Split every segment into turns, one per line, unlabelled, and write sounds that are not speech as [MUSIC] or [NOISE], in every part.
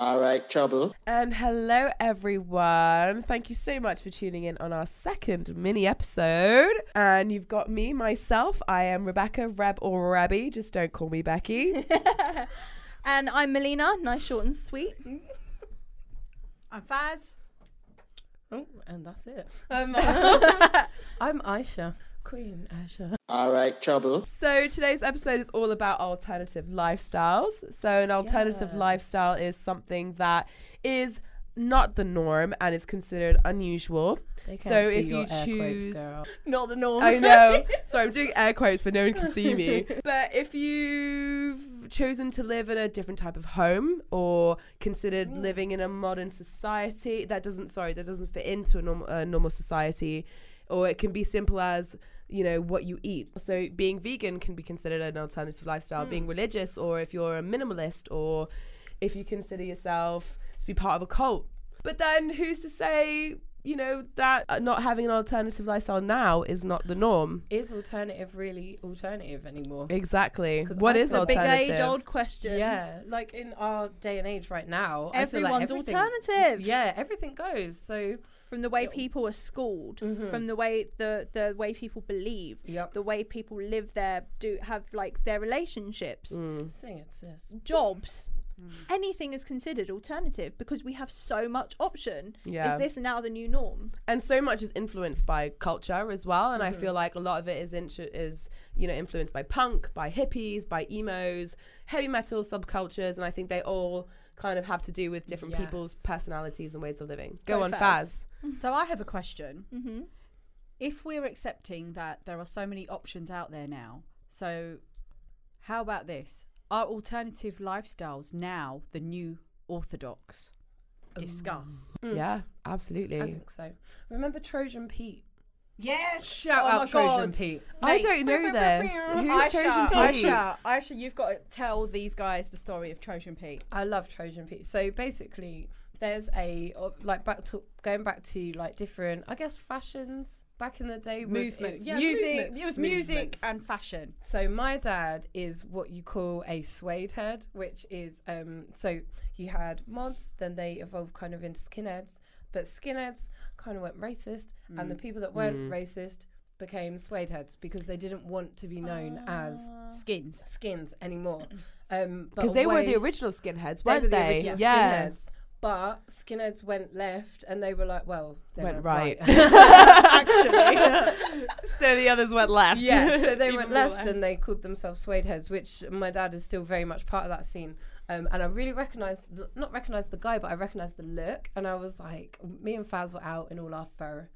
All right, trouble.
And hello, everyone. Thank you so much for tuning in on our second mini episode. And you've got me, myself. I am Rebecca, Reb or Rebby. Just don't call me Becky. [LAUGHS]
And I'm Melina, nice, short, and sweet. [LAUGHS]
I'm Faz.
Oh, and that's it. Um, [LAUGHS] I'm Aisha, Queen Aisha.
All right, trouble.
so, today's episode is all about alternative lifestyles. So, an alternative
Yes.
lifestyle is something that is not the norm and is considered unusual.
They
So
see
if
your
you
air quotes,
choose-
girl.
Not the norm.
I know. [LAUGHS] Sorry, I'm doing air quotes, but no one can see me. [LAUGHS] But if you've chosen to live in a different type of home or considered mm. living in a modern society, that doesn't, sorry, that doesn't fit into a normal, a normal society, or it can be simple as, you know, what you eat. So being vegan can be considered an alternative lifestyle. Being mm. religious, or if you're a minimalist, or if you consider yourself to be part of a cult. But then who's to say, you know, that uh, not having an alternative lifestyle now is not the norm?
Is alternative really alternative anymore?
exactly what is
I
is
feel
big age old question.
Yeah, like in our day and age right now, I feel like
Everyone's alternative.
Yeah, everything goes. So,
From the way
Yeah.
people are schooled,
Mhm.
from the way the the way people believe,
yep.
the way people live their do have like their relationships,
Mm.
Sing it, sis.
jobs. Anything is considered alternative because we have so much option.
Yeah.
Is this now the new norm?
and so much is influenced by culture as well and i
Mm-hmm.
feel like a lot of it is int- is you know influenced by punk by hippies by emos heavy metal subcultures and i think they all kind of have to do with different people's personalities and ways of living go,
Go
on
Faz.
faz
So I have a question.
Mm-hmm.
If we're accepting that there are so many options out there now, so how about this? Are alternative lifestyles now the new orthodox? Discuss.
Mm. yeah absolutely
I think so. Remember Trojan Pete?
Yes.
Shout
Oh
out Trojan
God.
Pete.
i don't know this who's
Aisha,
Trojan Pete?
Aisha, Aisha, you've got to tell these guys the story of Trojan Pete.
I love Trojan Pete. So basically, there's a uh, like back to going back to like different, I guess, fashions back in the day. was-
Movements,
yeah,
music,
movement-
it was music
movements.
and fashion.
So my dad is what you call a suede head, which is um. So you had mods, then they evolved kind of into skinheads, but skinheads kind of went racist, and the people that weren't
Mm.
racist became suede heads because they didn't want to be known as
Skins.
skins anymore. Um, but
because they were the original skinheads weren't
were the
they,
original
yeah
skinheads. But skinheads went left, and they were like, "Well, they
Went
went,
right. [LAUGHS]
Actually, [LAUGHS]
so the others went left
yeah, so they [LAUGHS] went
more
left, and they called themselves suede heads, which my dad is still very much part of that scene. Um, and I really recognised, the, not recognised the guy, but I recognised the look. And I was like, me and Faz were out in all our faux,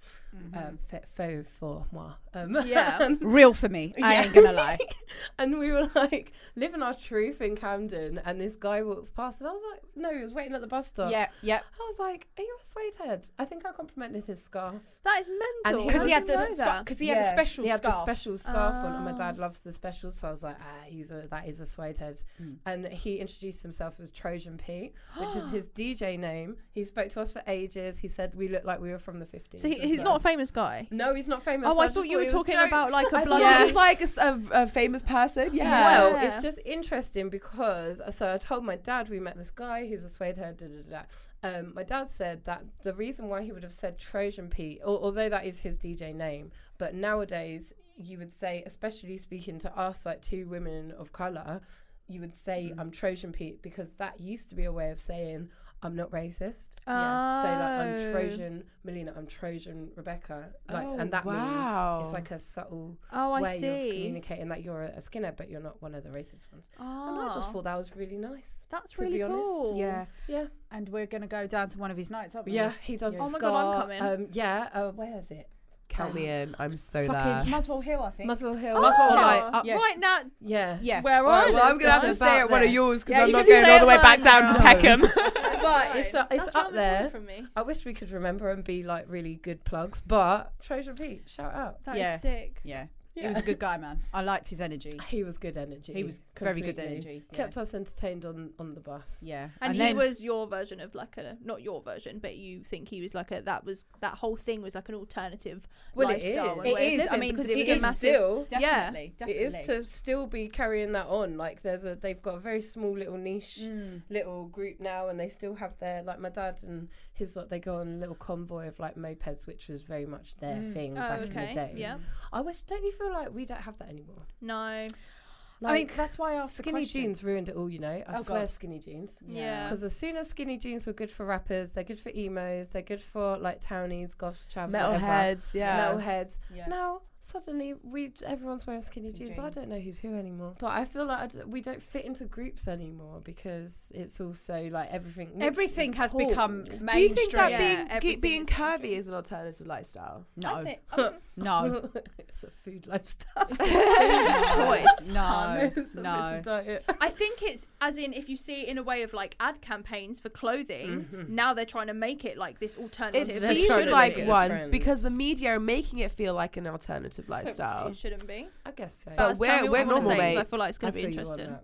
um, fa- faux for moi. Um,
Yeah. [LAUGHS]
Real for me. I ain't gonna lie. [LAUGHS]
and we were like living our truth in Camden, and this guy walks past, and I was like, no, he was waiting at the bus stop.
Yeah, yeah.
I was like, "Are you a suede head?" I think I complimented his scarf.
that is mental.
Because
How
he had
did
the
you know
scar-
that?
'cause he had the special
he had
scarf.
the special scarf on, and my
Ah.
dad loves the specials, so I was like, "Ah, he's a that is a suede head."
Mm.
And he introduced himself as Trojan Pete, which is [GASPS] his DJ name. He spoke to us for ages. He said we looked like we were from the fifties.
so he, he's not a famous guy.
No, he's not famous.
Oh, I
just
thought you were talking about, like, a [LAUGHS]
yeah like a, a- famous person yeah
Well,
Yeah.
it's just interesting because so I told my dad we met this guy. He's a suede head. Da, da, da. Um, my dad said that the reason why he would have said Trojan Pete, al- although that is his DJ name, but nowadays you would say, especially speaking to us, like two women of color, you would say I'm Trojan Pete because that used to be a way of saying I'm not racist. Yeah. So like I'm
Oh.
Trojan Melina, I'm Trojan Rebecca. Like
Oh,
and that
wow.
means it's like a subtle
Oh, I
way of communicating that you're a, a skinhead, but you're not one of the racist ones. Oh. And
Oh,
I just thought that was really nice.
that's really cool.
Yeah.
Yeah,
And we're gonna go down to one of his nights, aren't we?
yeah, he does.
Oh my God, I'm coming.
Um, yeah, uh, where is it?
Count me in i'm so
Fucking
there
Muswell Hill, I think.
Muswell Hill.
Oh,
Or like, up-
yeah.
right now.
yeah,
yeah.
Where are
Alright, well, I'm gonna have to
It's
stay
about
at one of yours because
Yeah,
I'm
you
not
can
going
stay
all
at
the way back
mine.
down to
No.
Peckham. [LAUGHS]
but it's, uh, it's
That's round
up
the corner
there.
from me.
I wish we could remember and be like really good plugs, but Trojan Pete, shout out.
That is
Yeah.
sick.
Yeah. He was a good guy, man. I liked his energy.
He was good energy.
He was very good
completely.
energy. Yeah.
Kept us entertained on on the bus.
yeah.
And, he
then-
was your version of like a not your version, but you think he was like a that was that whole thing was like an alternative
Well, it
lifestyle. and
is.
It
way of
is. I
living
mean,
because
it
it was
is
a massive.
still.
Yeah.
Definitely,
It
definitely.
is to still be carrying that on. Like there's a they've got a very small little niche
Mm.
little group now and they still have their like my dad and his lot they go on a little convoy of like mopeds which was very much their
Mm.
thing
Oh,
back in
okay.
the day.
Yeah.
I wish don't you feel like we don't have that anymore?
No.
Like,
I mean, that's why the
skinny jeans ruined it all, you know. I
Oh,
swear
God.
skinny jeans.
Yeah.
Because as soon as skinny jeans were good for rappers, they're good for emos, they're good for like townies, goths, chavs.
Metalheads, yeah.
Metalheads.
Yeah.
Now suddenly we everyone's wearing skinny
Skinny
jeans. I don't know who's who anymore. But I feel like I d- we don't fit into groups anymore because it's also like everything.
Everything has
cool.
become mainstream.
Do you think that
Yeah,
being
everything
ge- being
is
curvy is an alternative lifestyle? [LAUGHS]
no,
I think, um, [LAUGHS]
no, [LAUGHS]
it's a food lifestyle.
choice.
no,
hun.
It's a-
no.
diet.
I think it's as in if you see it in a way of like ad campaigns for clothing.
Mhm.
Now they're trying to make it like this alternative.
They're
seems like
make it a
one because the media are making it feel like an alternative lifestyle.
It shouldn't be.
I guess so.
But
First,
we're-
tell me what
we're normal,
say, 'cause
mate.
I feel like it's going to be
feel you on
interesting.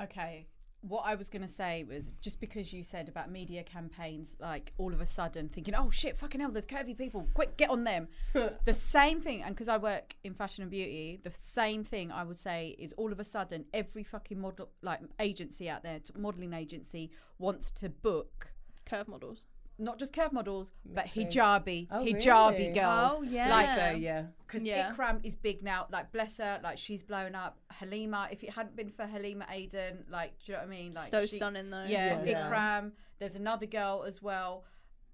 Okay. What I was going to say was just because you said about media campaigns, like all of a sudden thinking, oh shit, fucking hell, there's curvy people, quick, get on them. [LAUGHS] the same thing, and because I work in fashion and beauty, the same thing I would say is all of a sudden every fucking model, like agency out there, t- modeling agency, wants to book
Curve models.
Not just curve models, but
Mixed race.
hijabi,
Oh,
hijabi
really?
girls.
Oh, yeah.
Like,
So yeah.
because
Yeah.
Ikram is big now. Like, bless her, like she's blown up. Halima, if it hadn't been for Halima Aden, like, do you know what I mean? Like,
so
she-
stunning though.
Yeah,
Yeah.
Ikram. There's another girl as well,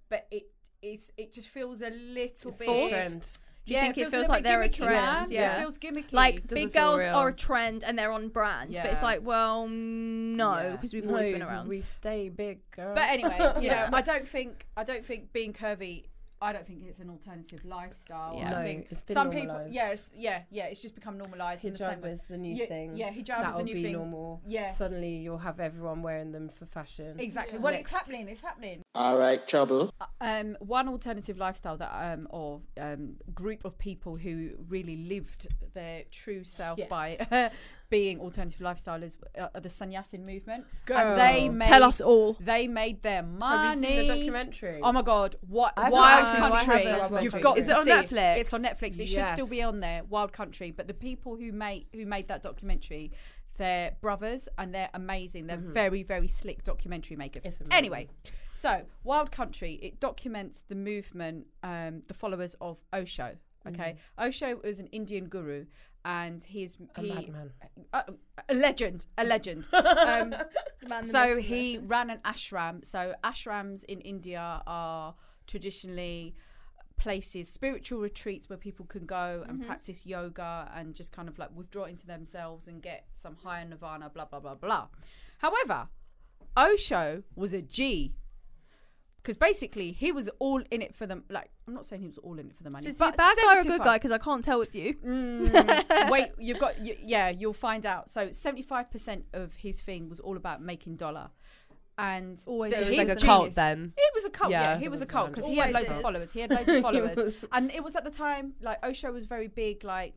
but it it's it just feels a little
It's
bit.
a trend.
Do you
yeah,
think it
a
feels like they're a
gimmicky, man.
trend? Yeah.
it feels gimmicky.
Like
Doesn't
big girls
real.
are a trend and they're on brand, but it's like, well, no,
Yeah.
because we've always been around.
We stay big, girl.
But anyway, you
Yeah. [LAUGHS]
know, I don't think I don't think being curvy. I don't think it's an alternative lifestyle.
Yeah.
I
No,
think
it's been
some people, yes, yeah, yeah, it's just become normalised. in the same
hijab
way.
is the new
yeah,
thing.
Yeah, hijab is
That'll
the new
be
thing.
normal.
Yeah.
Suddenly you'll have everyone wearing them for fashion.
Exactly.
Yeah.
Well,
Next.
it's happening. It's happening.
All right, trouble.
Um, one alternative lifestyle that um, or um, group of people who really lived their true self
Yes.
by [LAUGHS] being alternative lifestyle is uh, the sannyasin movement.
Girl.
And they made,
Tell us all.
They made their money.
Have you seen the documentary?
Oh my god! What
I've
Wild
not
Country?
watched.
You've got
Is
to
it on
see
Netflix?
It's on Netflix. It should still be on there. Wild Country. But the people who made who made that documentary, they're brothers and they're amazing. They're very very slick documentary makers.
It's.
Anyway, so Wild Country it documents the movement, um, the followers of Osho. Okay, Osho was an Indian guru, and he's
a
he,
madman.
uh, a legend, a legend. [LAUGHS] um, so he ran an ashram. So ashrams in India are traditionally places, spiritual retreats where people can go and practice yoga and just kind of like withdraw into themselves and get some higher nirvana, blah blah blah blah. However, Osho was a G. Because basically, he was all in it for them. Like, I'm not saying he was all in it for the money.
So is he a
but
bad guy or a good guy? Because I can't tell with you.
Mm, [LAUGHS] wait, you've got y yeah, you'll find out. So seventy five percent of his thing was all about making dollar, and
Always
the-
It was like a cult then.
It was a cult. Yeah,
Yeah.
he
It
was a cult because he had
Always
loads of followers. He had loads of followers, [LAUGHS] and it was at the time like Osho was very big, like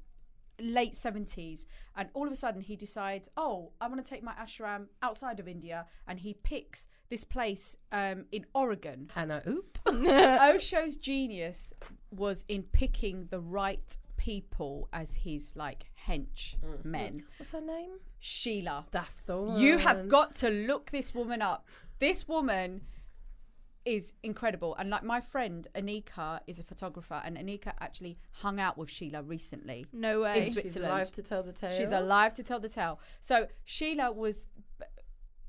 late seventies, and all of a sudden he decides, oh, I want to take my ashram outside of India, and he picks this place um, in Oregon.
And I oop. [LAUGHS] [LAUGHS]
Osho's genius was in picking the right people as his like hench men.
What's her name?
Sheila.
That's the one.
You have got to look this woman up. This woman is incredible. And like my friend Anika is a photographer, and Anika actually hung out with Sheila recently.
No way.
In
She's
Switzerland.
alive to tell the tale.
She's alive to tell the tale. So Sheila was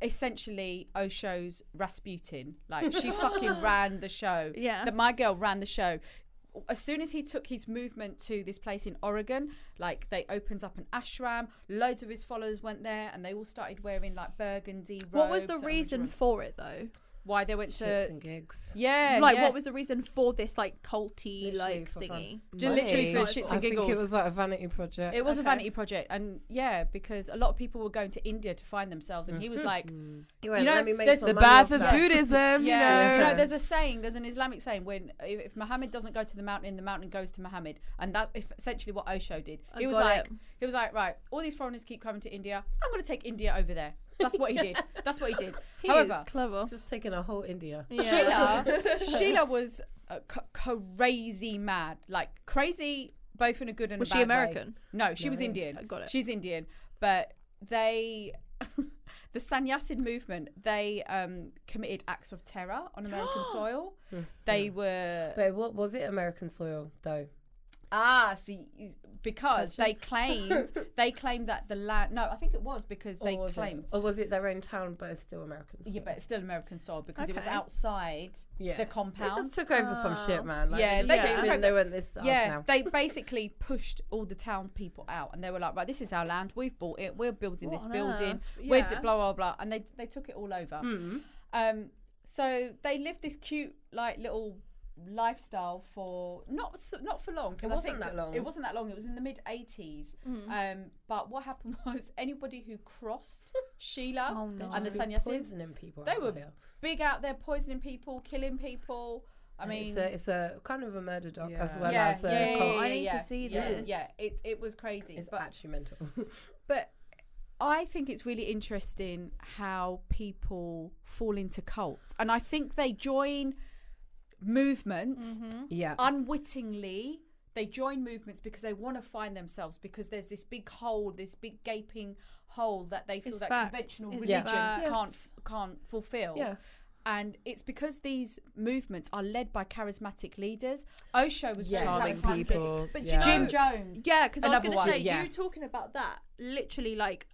essentially Osho's Rasputin. Like she [LAUGHS] fucking ran the show.
Yeah.
That my girl ran the show. As soon as he took his movement to this place in Oregon, like they opened up an ashram, loads of his followers went there, and they all started wearing like burgundy. Robes.
What was the reason for it though?
Why they went
Shits
to
and gigs.
yeah,
like,
yeah.
what was the reason for this like culty
Literally
like thingy?
Ju- literally for
Money.
shits
I
and
think
giggles.
it was like a vanity project.
It was a vanity project, and yeah, because a lot of people were going to India to find themselves, and he was mm-hmm. like, mm.
He went,
You know,
"Let me make
there's
some
The
money
birth of
that."
Buddhism, you
yeah,
know.
you know, there's a saying, there's an Islamic saying, when if, if Muhammad doesn't go to the mountain, the mountain goes to Muhammad, and that is essentially what Osho did.
I
He was like,
it.
he was like, right, all these foreigners keep coming to India. I'm going to take India over there. That's what he did. That's what he did. [LAUGHS]
He
However,
is clever.
Just taking a whole India.
Yeah.
Sheila, [LAUGHS] Sheila was uh, c- crazy mad, like crazy, both in a good and
Was
a
she
bad way.
American?
No, she
No.
was Indian.
I got it.
She's Indian, but they, [LAUGHS] the Sannyasin movement, they um, committed acts of terror on American [GASPS] soil. They were
But what was it? American soil, though.
Ah, see, because they [LAUGHS] claimed they claimed that the land. No, I think it was because they
or was
claimed.
it, or was it their own town, but it's still American? Soil?
Yeah, but it's still American soil because it was outside
yeah.
the compound.
They just took over some shit, man. Like,
Yeah,
they,
they
just
just
came
took
in, they went this
yeah,
now.
they basically pushed all the town people out, and they were like, "Right, this is our land. We've bought it. We're building
What
this building. We're d- blah blah blah," and they they took it all over.
Mm.
Um, so they lived this cute like little lifestyle for not s- not for long. 'cause
It wasn't that long.
It wasn't that long. It was in the mid eighties.
Mm.
Um, but what happened [LAUGHS] was anybody who crossed [LAUGHS] Sheila
Oh, no.
and the
Just be poisoning people.
they were
here.
big out there poisoning people, killing people. I mean,
it's a, it's a kind of a murder doc as well
yeah,
as a
yeah, yeah,
cult.
yeah,
I need to see
yeah,
this.
Yeah, it it was crazy.
It's
but
actually mental. [LAUGHS]
but I think it's really interesting how people fall into cults, and I think they join movements
Mm-hmm.
yeah.
unwittingly. They join movements because they want to find themselves because there's this big hole, this big gaping hole that they feel
It's
that
facts.
conventional
It's
religion
facts.
can't can't fulfill.
Yeah.
And it's because these movements are led by charismatic leaders. Osho was
Yes.
Charming people.
But
yeah.
you know-
Jim Jones.
Yeah, because I was going to say,
yeah.
you talking about that, literally, like,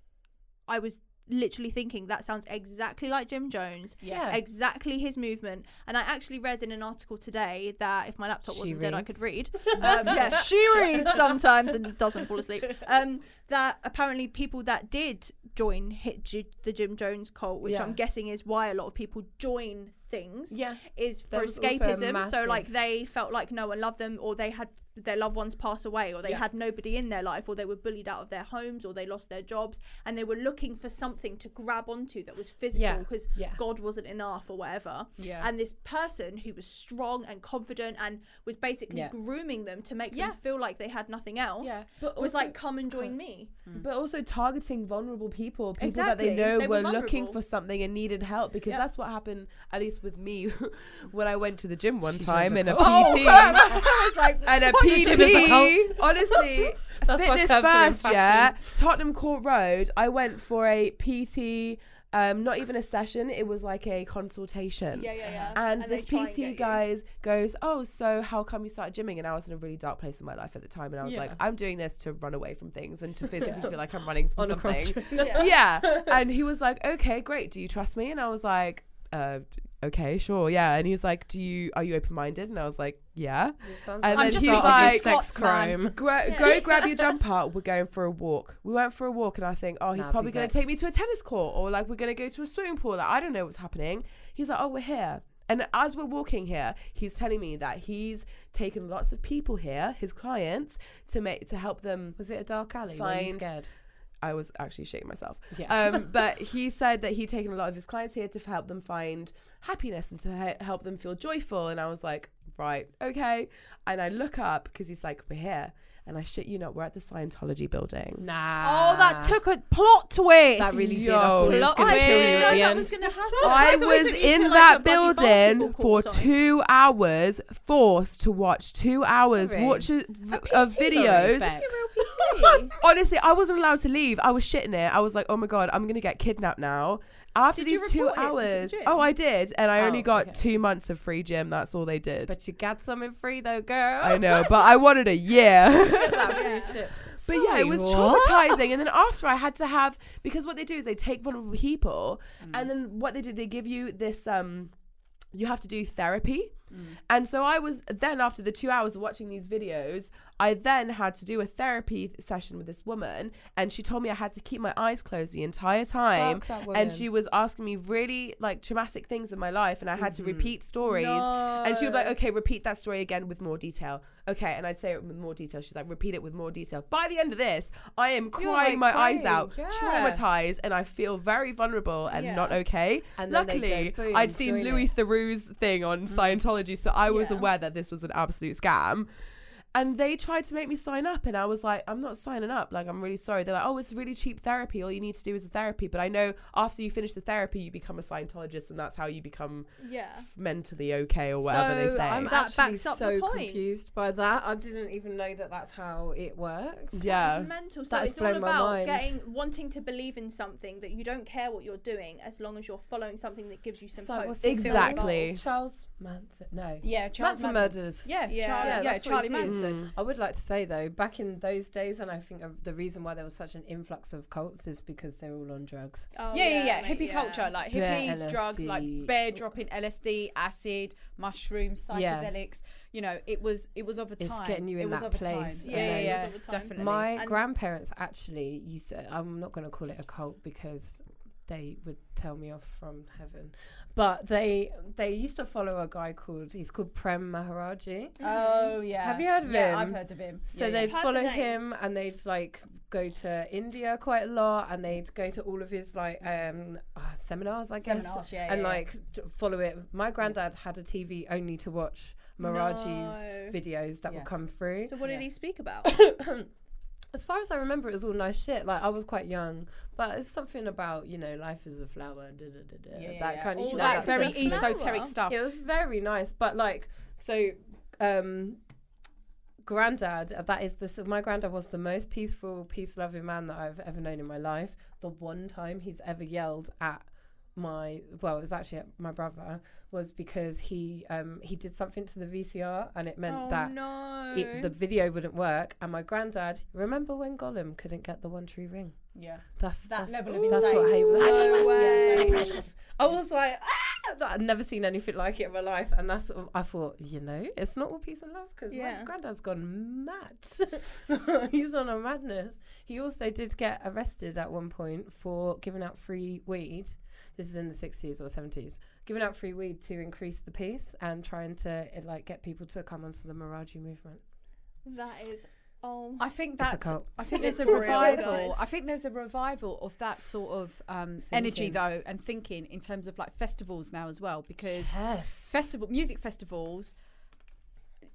I was literally thinking that sounds exactly like Jim Jones.
Yeah.
Exactly his movement. And I actually read in an article today that if my laptop
She
wasn't dead, I could read. [LAUGHS] Um, yeah, she reads sometimes and doesn't fall asleep. [LAUGHS] Um, that apparently people that did join hit J- the Jim Jones cult, which
Yeah.
I'm guessing is why a lot of people join things
Yeah.
is for
There was
escapism. So like they felt like no one loved them, or they had their loved ones pass away, or they
Yeah.
had nobody in their life, or they were bullied out of their homes, or they lost their jobs, and they were looking for something to grab onto that was physical because
Yeah.
God wasn't enough or whatever.
Yeah.
And this person who was strong and confident and was basically
Yeah.
grooming them to make
Yeah.
them feel like they had nothing else
Yeah.
But
was
also-
like, "Come and join me." Mm.
But also targeting vulnerable people, people
Exactly.
that they know
They were
were, looking for something and needed help. Because
Yeah.
that's what happened, at least with me, [LAUGHS] when I went to the gym one
She
time in a
cult.
PT.
Oh, [LAUGHS] I was like, [LAUGHS]
and a
"What you
gym is a
PT, honestly, [LAUGHS]
That's why
fitness
curves are in
first, yeah. Tottenham Court Road. I went for a PT, um, not even a session. It was like a consultation.
Yeah, yeah, yeah.
And,
And
this
try and get
PT
you.
guys goes, "Oh, so how come you started gymming?" And I was in a really dark place in my life at the time, and I was like, "I'm doing this to run away from things and to physically feel like I'm running from
On a
something." [LAUGHS]
Yeah.
yeah. And he was like, "Okay, great. Do you trust me?" And I was like, "Uh, okay, sure, yeah." And he's like, "Do you are you open minded?" And I was like, "Yeah." And
like
then
the
he's
start of
like-
sex
Scots man.
crime. [LAUGHS]
Gra- Go grab [LAUGHS] your jumper. We're going for a walk. We went for a walk, and I think, oh, he's
Nah,
probably going to take me to a tennis court, or like we're going to go to a swimming pool. Like, I don't know what's happening. He's like, oh, we're here. And as we're walking here, he's telling me that he's taken lots of people here, his clients, to make to help them.
Was it a dark alley? Were you
Find-
scared?
I was actually shitting myself.
Yeah.
Um, [LAUGHS] but he said that he'd taken a lot of his clients here to help them find happiness and to he- help them feel joyful. And I was like, right, okay. And I look up because he's like, we're here. And I shit you not, we're at the Scientology building.
nah.
Oh, that took a plot twist.
That really did.
Yo.
I thought
Plot
going to kill you
didn't
at
know
the
that
end.
was.
I
thought
was in
to, like,
that building for
court
two hours, forced to watch two hours
Sorry.
watch of videos.
Sorry, [LAUGHS]
Honestly, I wasn't allowed to leave. I was shitting it. I was like, oh my god, I'm gonna get kidnapped now. After
Did you
these two
report it
hours, oh, I did, and I only
Oh,
got
okay.
two months of free gym. That's all they did.
But you got something free though, girl.
I know, [LAUGHS] but I wanted a year.
that [LAUGHS] free shit.
But yeah, it was
what?
traumatizing. And then after, I had to have because what they do is they take vulnerable people,
Mm.
and then what they do, they give you this. Um, you have to do therapy, And so I was then after the two hours of watching these videos, I then had to do a therapy session with this woman, and she told me I had to keep my eyes closed the entire time. And she was asking me really like traumatic things in my life, and I had to
Mm-hmm.
repeat stories. And she would be like, okay, repeat that story again with more detail. Okay, and I'd say it with more detail. She's like, repeat it with more detail. By the end of this, I am crying
like,
my eyes out,
yeah.
traumatized, and I feel very vulnerable and
Yeah.
not okay.
And then go,
Luckily, I'd seen Louis
it. Mm.
Theroux's thing on Scientology, so I was
Yeah.
aware that this was an absolute scam. And they tried to make me sign up, and I was like, I'm not signing up. Like, I'm really sorry. They're like, oh, it's really cheap therapy. All you need to do is a therapy. But I know after you finish the therapy, you become a Scientologist, and that's how you become
Yeah.
f- mentally okay or whatever they
So,
say.
I'm
That
actually
backs up
so confused by that. I didn't even know that that's how it works.
yeah.
It's mental. So
That has
it's all about getting wanting to believe in something that you don't care what you're doing as long as you're following something that gives you some
So
hope.
what's
to
the
feel
film
Exactly.
Charles Manson. No.
Yeah, Charles
Manson
Manson.
murders.
Yeah,
Yeah.
Charlie,
Yeah,
yeah, Charlie. Manson.
Mm.
I would like to say though, back in those days, and I think the reason why there was such an influx of cults is because they're all on drugs.
Oh,
yeah, yeah, yeah.
mate,
Hippie
yeah.
culture, like
Yeah,
hippies, drugs, like bear dropping LSD, acid, mushrooms,
Yeah.
psychedelics. You know, it was it was of a time.
It's
time.
getting you
it
in
was
that
of a
place,
time.
Yeah,
Yeah,
yeah,
yeah,
it
yeah,
was of a time.
definitely.
My
And-
grandparents actually used to. I'm not going to call it a cult because they would tell me off from heaven. But they they used to follow a guy called he's called Prem Maharaji.
oh yeah.
Have you heard of
yeah,
him?
I've heard of him.
So
yeah,
they'd
Heard the
follow him and they'd like go to India quite a lot and they'd go to all of his like um uh, seminars I guess
Seminars, yeah,
and
yeah, yeah.
like d- follow it. My granddad had a TV only to watch Maharaji's
No.
videos that
Yeah.
would come through.
So what did
Yeah.
he speak about? [COUGHS] [COUGHS] [COUGHS]
As far as I remember, it was all nice shit. Like I was quite young, but it's something about you know life is a flower, da, da, da, da,
yeah,
that
yeah.
kind of
All
you know
that
that
very esoteric stuff.
It was very nice, but like so, um, granddad. That is this. my granddad was the most peaceful, peace loving man that I've ever known in my life. The one time he's ever yelled at my well, it was actually my brother was because he um he did something to the VCR and it meant
oh
that
no.
it, the video wouldn't work. And my granddad, remember when Gollum couldn't get the One true Ring?
Yeah.
That's
That
that's,
level of
that's what Haven.
No way.
My precious. I was like, ah! I'd never seen anything like it in my life, and that's sort of- I thought, you know, it's not all peace and love because
Yeah.
my granddad's gone mad. [LAUGHS] He's on a madness. He also did get arrested at one point for giving out free weed. This is in the sixties or seventies. Giving out free weed to increase the peace and trying to eh, like get people to come onto the Maharaji movement.
That is. Oh.
I think that's.
cult.
I think there's a [LAUGHS] revival. I think there's a revival of that sort of um, energy though, and thinking in terms of like festivals now as well, because
Yes.
festival music festivals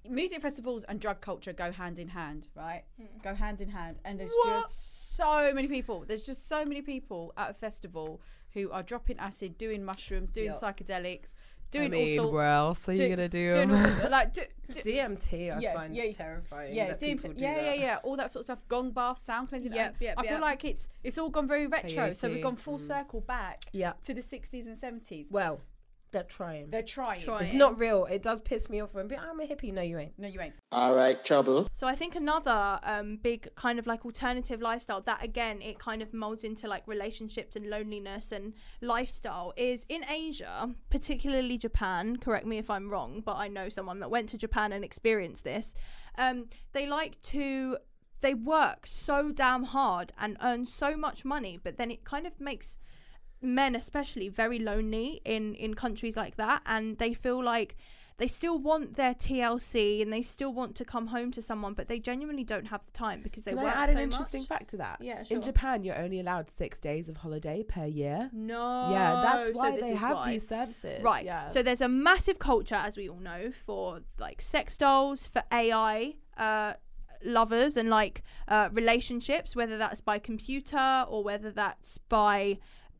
music festivals and drug culture go hand in hand right go hand in hand and there's just so many people there's just so many people at a festival who are dropping acid doing mushrooms doing
Yep.
psychedelics
I
doing
mean,
all sorts
where else are you
do-
gonna do?
doing all sorts like do, [LAUGHS] do,
DMT, I
Yeah,
find
yeah,
terrifying.
yeah,
that
doing,
people do
yeah, yeah,
that.
yeah, all that sort of stuff. Gong bath, sound cleansing. And
yep,
I feel like it's it's all gone very retro. So we've gone full
mm.
circle back
Yeah.
to the 60s and 70s.
Well, they're trying.
They're trying.
Trying.
It's not real. It does piss me off when people, I'm a hippie. No, you ain't.
No, you ain't.
All right, trouble.
So I think another um, big kind of like alternative lifestyle that again it kind of molds into like relationships and loneliness and lifestyle is in Asia, particularly Japan. Correct me if I'm wrong, but I know someone that went to Japan and experienced this. Um, they like to they work so damn hard and earn so much money, but then it kind of makes men especially very lonely in in countries like that and they feel like they still want their TLC and they still want to come home to someone but they genuinely don't have the time because they
Can I
work
add
so
an interesting
much.
fact to that?
Yeah, sure.
In Japan, you're only allowed six days of holiday per year.
No.
yeah, that's why
this
they have
why.
these services.
Right.
Yeah.
So there's a massive culture, as we all know, for like sex dolls, for AI uh, lovers, and like uh, relationships, whether that's by computer or whether that's by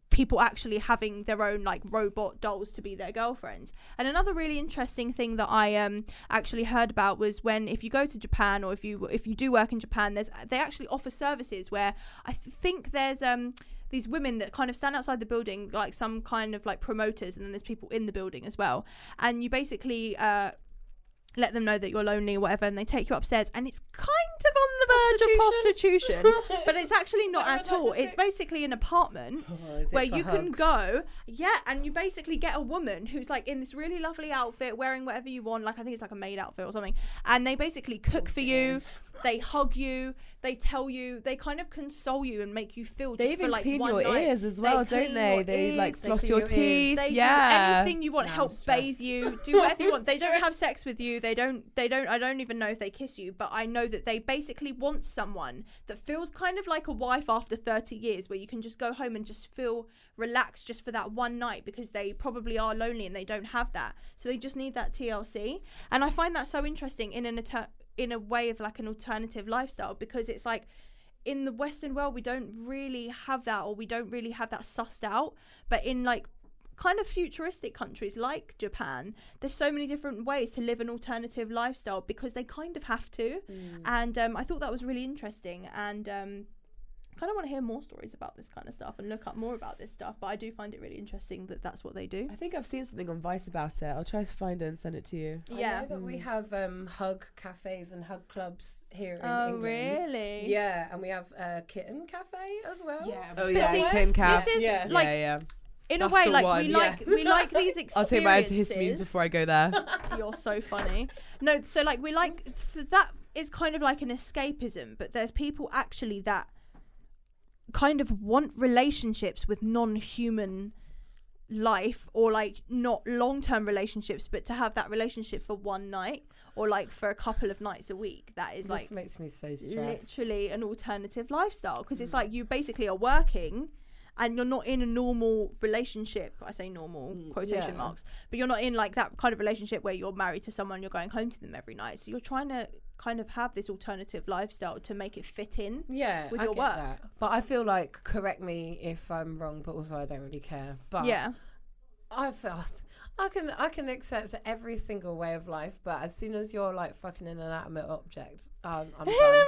people actually having their own like robot dolls to be their girlfriends. And another really interesting thing that I um actually heard about was when if you go to Japan or if you if you do work in Japan, there's they actually offer services where I th- think there's um these women that kind of stand outside the building like some kind of like promoters and then there's people in the building as well and you basically uh let them know that you're lonely or whatever, and they take you upstairs, and it's kind of on the verge of prostitution, [LAUGHS] but it's actually not at all. It's basically an apartment where you can go, yeah, and you basically get a woman who's like in this really lovely outfit, wearing whatever you want, like I think it's like a maid outfit or something, and they basically cook for you. They hug you. They tell you. They kind of console you and make you feel.
They
just
even
for like
clean
one
your
night.
ears as
They
well, don't they? They like
ears, they
floss
clean
your
your
teeth.
They
yeah.
do anything you want.
Now
help bathe you. Do [LAUGHS] whatever you want. They don't have sex with you. They don't. They don't. I don't even know if they kiss you, but I know that they basically want someone that feels kind of like a wife after thirty years, where you can just go home and just feel relaxed just for that one night because they probably are lonely and they don't have that. So they just need that TLC. And I find that so interesting in an alter- in a way of like an alternative lifestyle because it's like in the western world we don't really have that or we don't really have that sussed out. But in like kind of futuristic countries like Japan there's so many different ways to live an alternative lifestyle because they kind of have to. And um, I thought that was really interesting. And um, kind of want to hear more stories about this kind of stuff and look up more about this stuff but I do find it really interesting that that's what they do
I think I've seen something on Vice about it. I'll try to find it and send it to you.
I
yeah
know that we
Mm.
have um, hug cafes and hug clubs here in
oh
England.
really
Yeah, and we have a kitten cafe as well.
Oh
But
yeah,
see,
Kin Cat.
this is
Yeah.
like
yeah, yeah.
in
That's
a way like
one,
we
yeah.
like we like these experiences [LAUGHS]
I'll take my antihistamines before I go there. [LAUGHS]
You're so funny. No, so like we like that is kind of like an escapism, but there's people actually that kind of want relationships with non-human life or like not long-term relationships but to have that relationship for one night or like for a couple of nights a week that is
This
like
makes me so stressed.
literally an alternative lifestyle. Because it's like you basically are working and you're not in a normal relationship. I say normal
Mm,
quotation
yeah.
marks. But you're not in like that kind of relationship where you're married to someone you're going home to them every night. So you're trying to kind of have this alternative lifestyle to make it fit in
Yeah,
with
I
your
get
work.
that. But I feel like correct me if I'm wrong, but also I don't really care. But
yeah
I felt I can I can accept every single way of life, but as soon as you're like fucking an inanimate object, um, I'm [LAUGHS] done.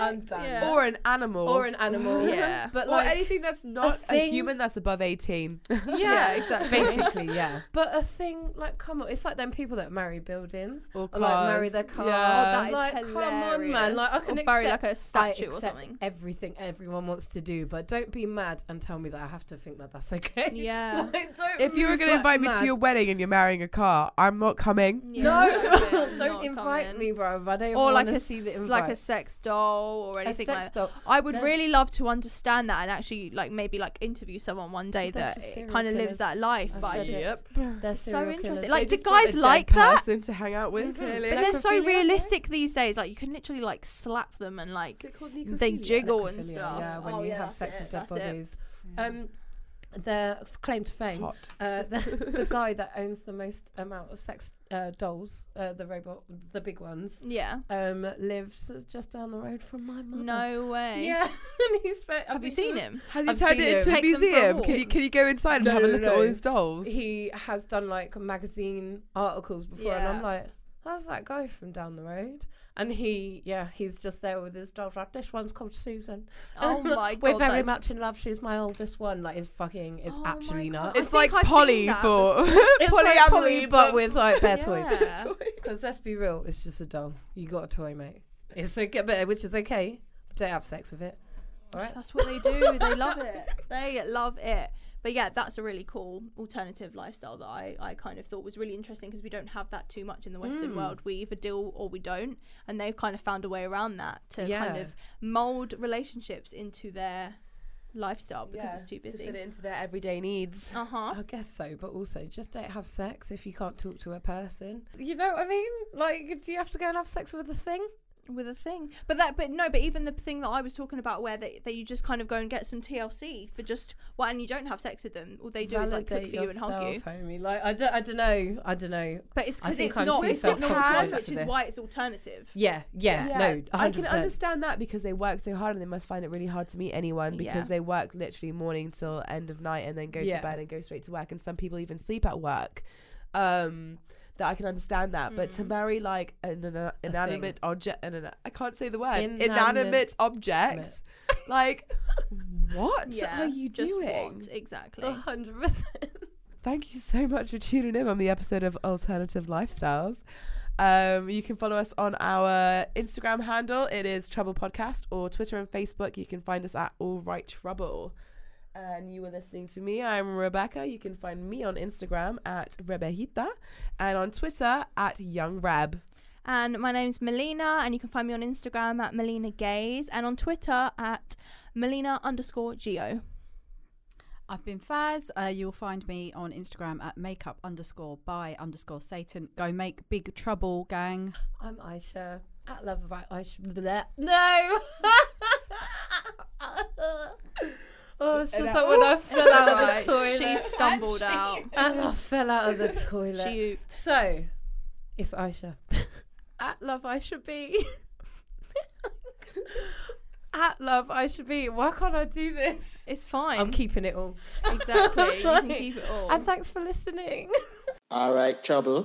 I'm done.
Yeah.
Or an animal.
or an animal. [LAUGHS]
Yeah. [LAUGHS]
but
Or
like
anything that's not a,
thing-
human that's above 18.
Yeah,
exactly.
Basically, yeah. But a thing like, come on, it's like them people that marry buildings
Or
or like marry
cars.
their car.
Yeah.
Oh, that is
like, come on, man. Like, I can
Or bury
accept,
like a statue
I
or something.
everything everyone wants to do, but don't be mad and tell me that I have to think that that's okay.
Yeah.
Like, don't
If you were going to
like
invite me to your wedding and you're marrying a car, I'm not coming.
no, [LAUGHS] [LAUGHS] don't
Not
invite
coming.
me, bro. I don't
or like
want
a
to see the
s-
invite.
like a sex doll or
A
anything
sex
like that. I would
There's-
really love to understand that and actually like maybe like interview someone one day
They're
that
just
it
serial
kind of lives that life.
I
but I just,
it. They're
so
serial
interesting.
killers.
Like,
They
do guys
a dead
like that?
person to hang out with,
Mhm.
clearly.
but they're so realistic these days. Like you can literally like slap them and like
Is it called
they jiggle and stuff.
Yeah, when
Oh,
you have sex with dead bodies. Um, their f- claim to fame.
Hot.
Uh, the, the guy that owns the most amount of sex uh, dolls, uh, the robot, the big ones,
Yeah.
um, lives just down the road from my mother.
No way. [LAUGHS]
Yeah, [LAUGHS] and he spent. I
Have you seen
was-
him?
Has he
I've
turned it into
him.
a
Take them a
museum? Can you can you go inside and
No,
have a look
no,
at all his dolls?
He has done like magazine articles before, and I'm like, that's that guy from down the road. And he, yeah, he's just there with his dolls. Like this one's called Susan.
Oh [LAUGHS] my god.
We're very
that's-
much in love. She's my oldest one. Like, it's fucking, it's
Oh
actually
God.
not.
It's
think
like
I've
Polly
seen that
for [LAUGHS]
It's like
polyamory, [LAUGHS]
Polly, but with like bare toys.
Yeah.
Because let's be real, it's just a doll. You got a toy, mate. It's okay, but which is okay. Don't have sex with it. All right.
That's what they do. they love it. They love it. But yeah, that's a really cool alternative lifestyle that I, I kind of thought was really interesting because we don't have that too much in the Western
Mm.
world. We either do or we don't. And they've kind of found a way around that to kind of mold relationships into their lifestyle because it's too busy.
To fit it into their everyday needs.
Uh huh.
I guess so, but also just don't have sex if you can't talk to a person. You know what I mean? Like, do you have to go and have sex with a thing?
With a thing, but that, but no, but even the thing that I was talking about, where they, that you just kind of go and get some TLC for just well, and you don't have sex with them. All they do is like cook
Validate
for you and hug you.
homie. Like, I don't, I don't know. I don't know.
But it's because it's
I'm
not it's not to
self-confident
which is
this.
why it's alternative.
Yeah, yeah, no, 100%.
I can understand that because they work so hard and they must find it really hard to meet anyone because
Yeah.
they work literally morning till end of night and then go
Yeah.
to bed and go straight to work. And some people even sleep at work. Um, that I can understand that, but to
Mm.
marry like an, an inanimate object, an, an, I can't say the word
Inanimate-
inanimate object, [LAUGHS] like what
Yeah,
are you doing?
what? Exactly.
Hundred percent.
Thank you so much for tuning in on the episode of Alternative Lifestyles. Um, you can follow us on our Instagram handle. It is Trouble Podcast, or Twitter and Facebook. You can find us at All Right Trouble. And you were listening to me. I'm Rebecca. You can find me on Instagram at Rebejita and on Twitter at Young Reb.
And my name's Melina, and you can find me on Instagram at Melina Gaze and on Twitter at Melina underscore Geo.
I've been Faz. Uh, you'll find me on Instagram at makeup underscore by underscore Satan. Go make big trouble, gang.
I'm Aisha at Love About Aisha. Bleh. No. [LAUGHS] [LAUGHS] [LAUGHS] oh, it's just like when I [LAUGHS] fell out of the toilet.
She stumbled out. [LAUGHS]
and I fell out of the toilet. [LAUGHS]
She ooped.
So, it's Aisha. At Love I Should Be. At Love I Should Be. Why can't I do this?
It's fine.
I'm keeping it all.
exactly. You can keep it all.
And thanks for listening.
All right, trouble.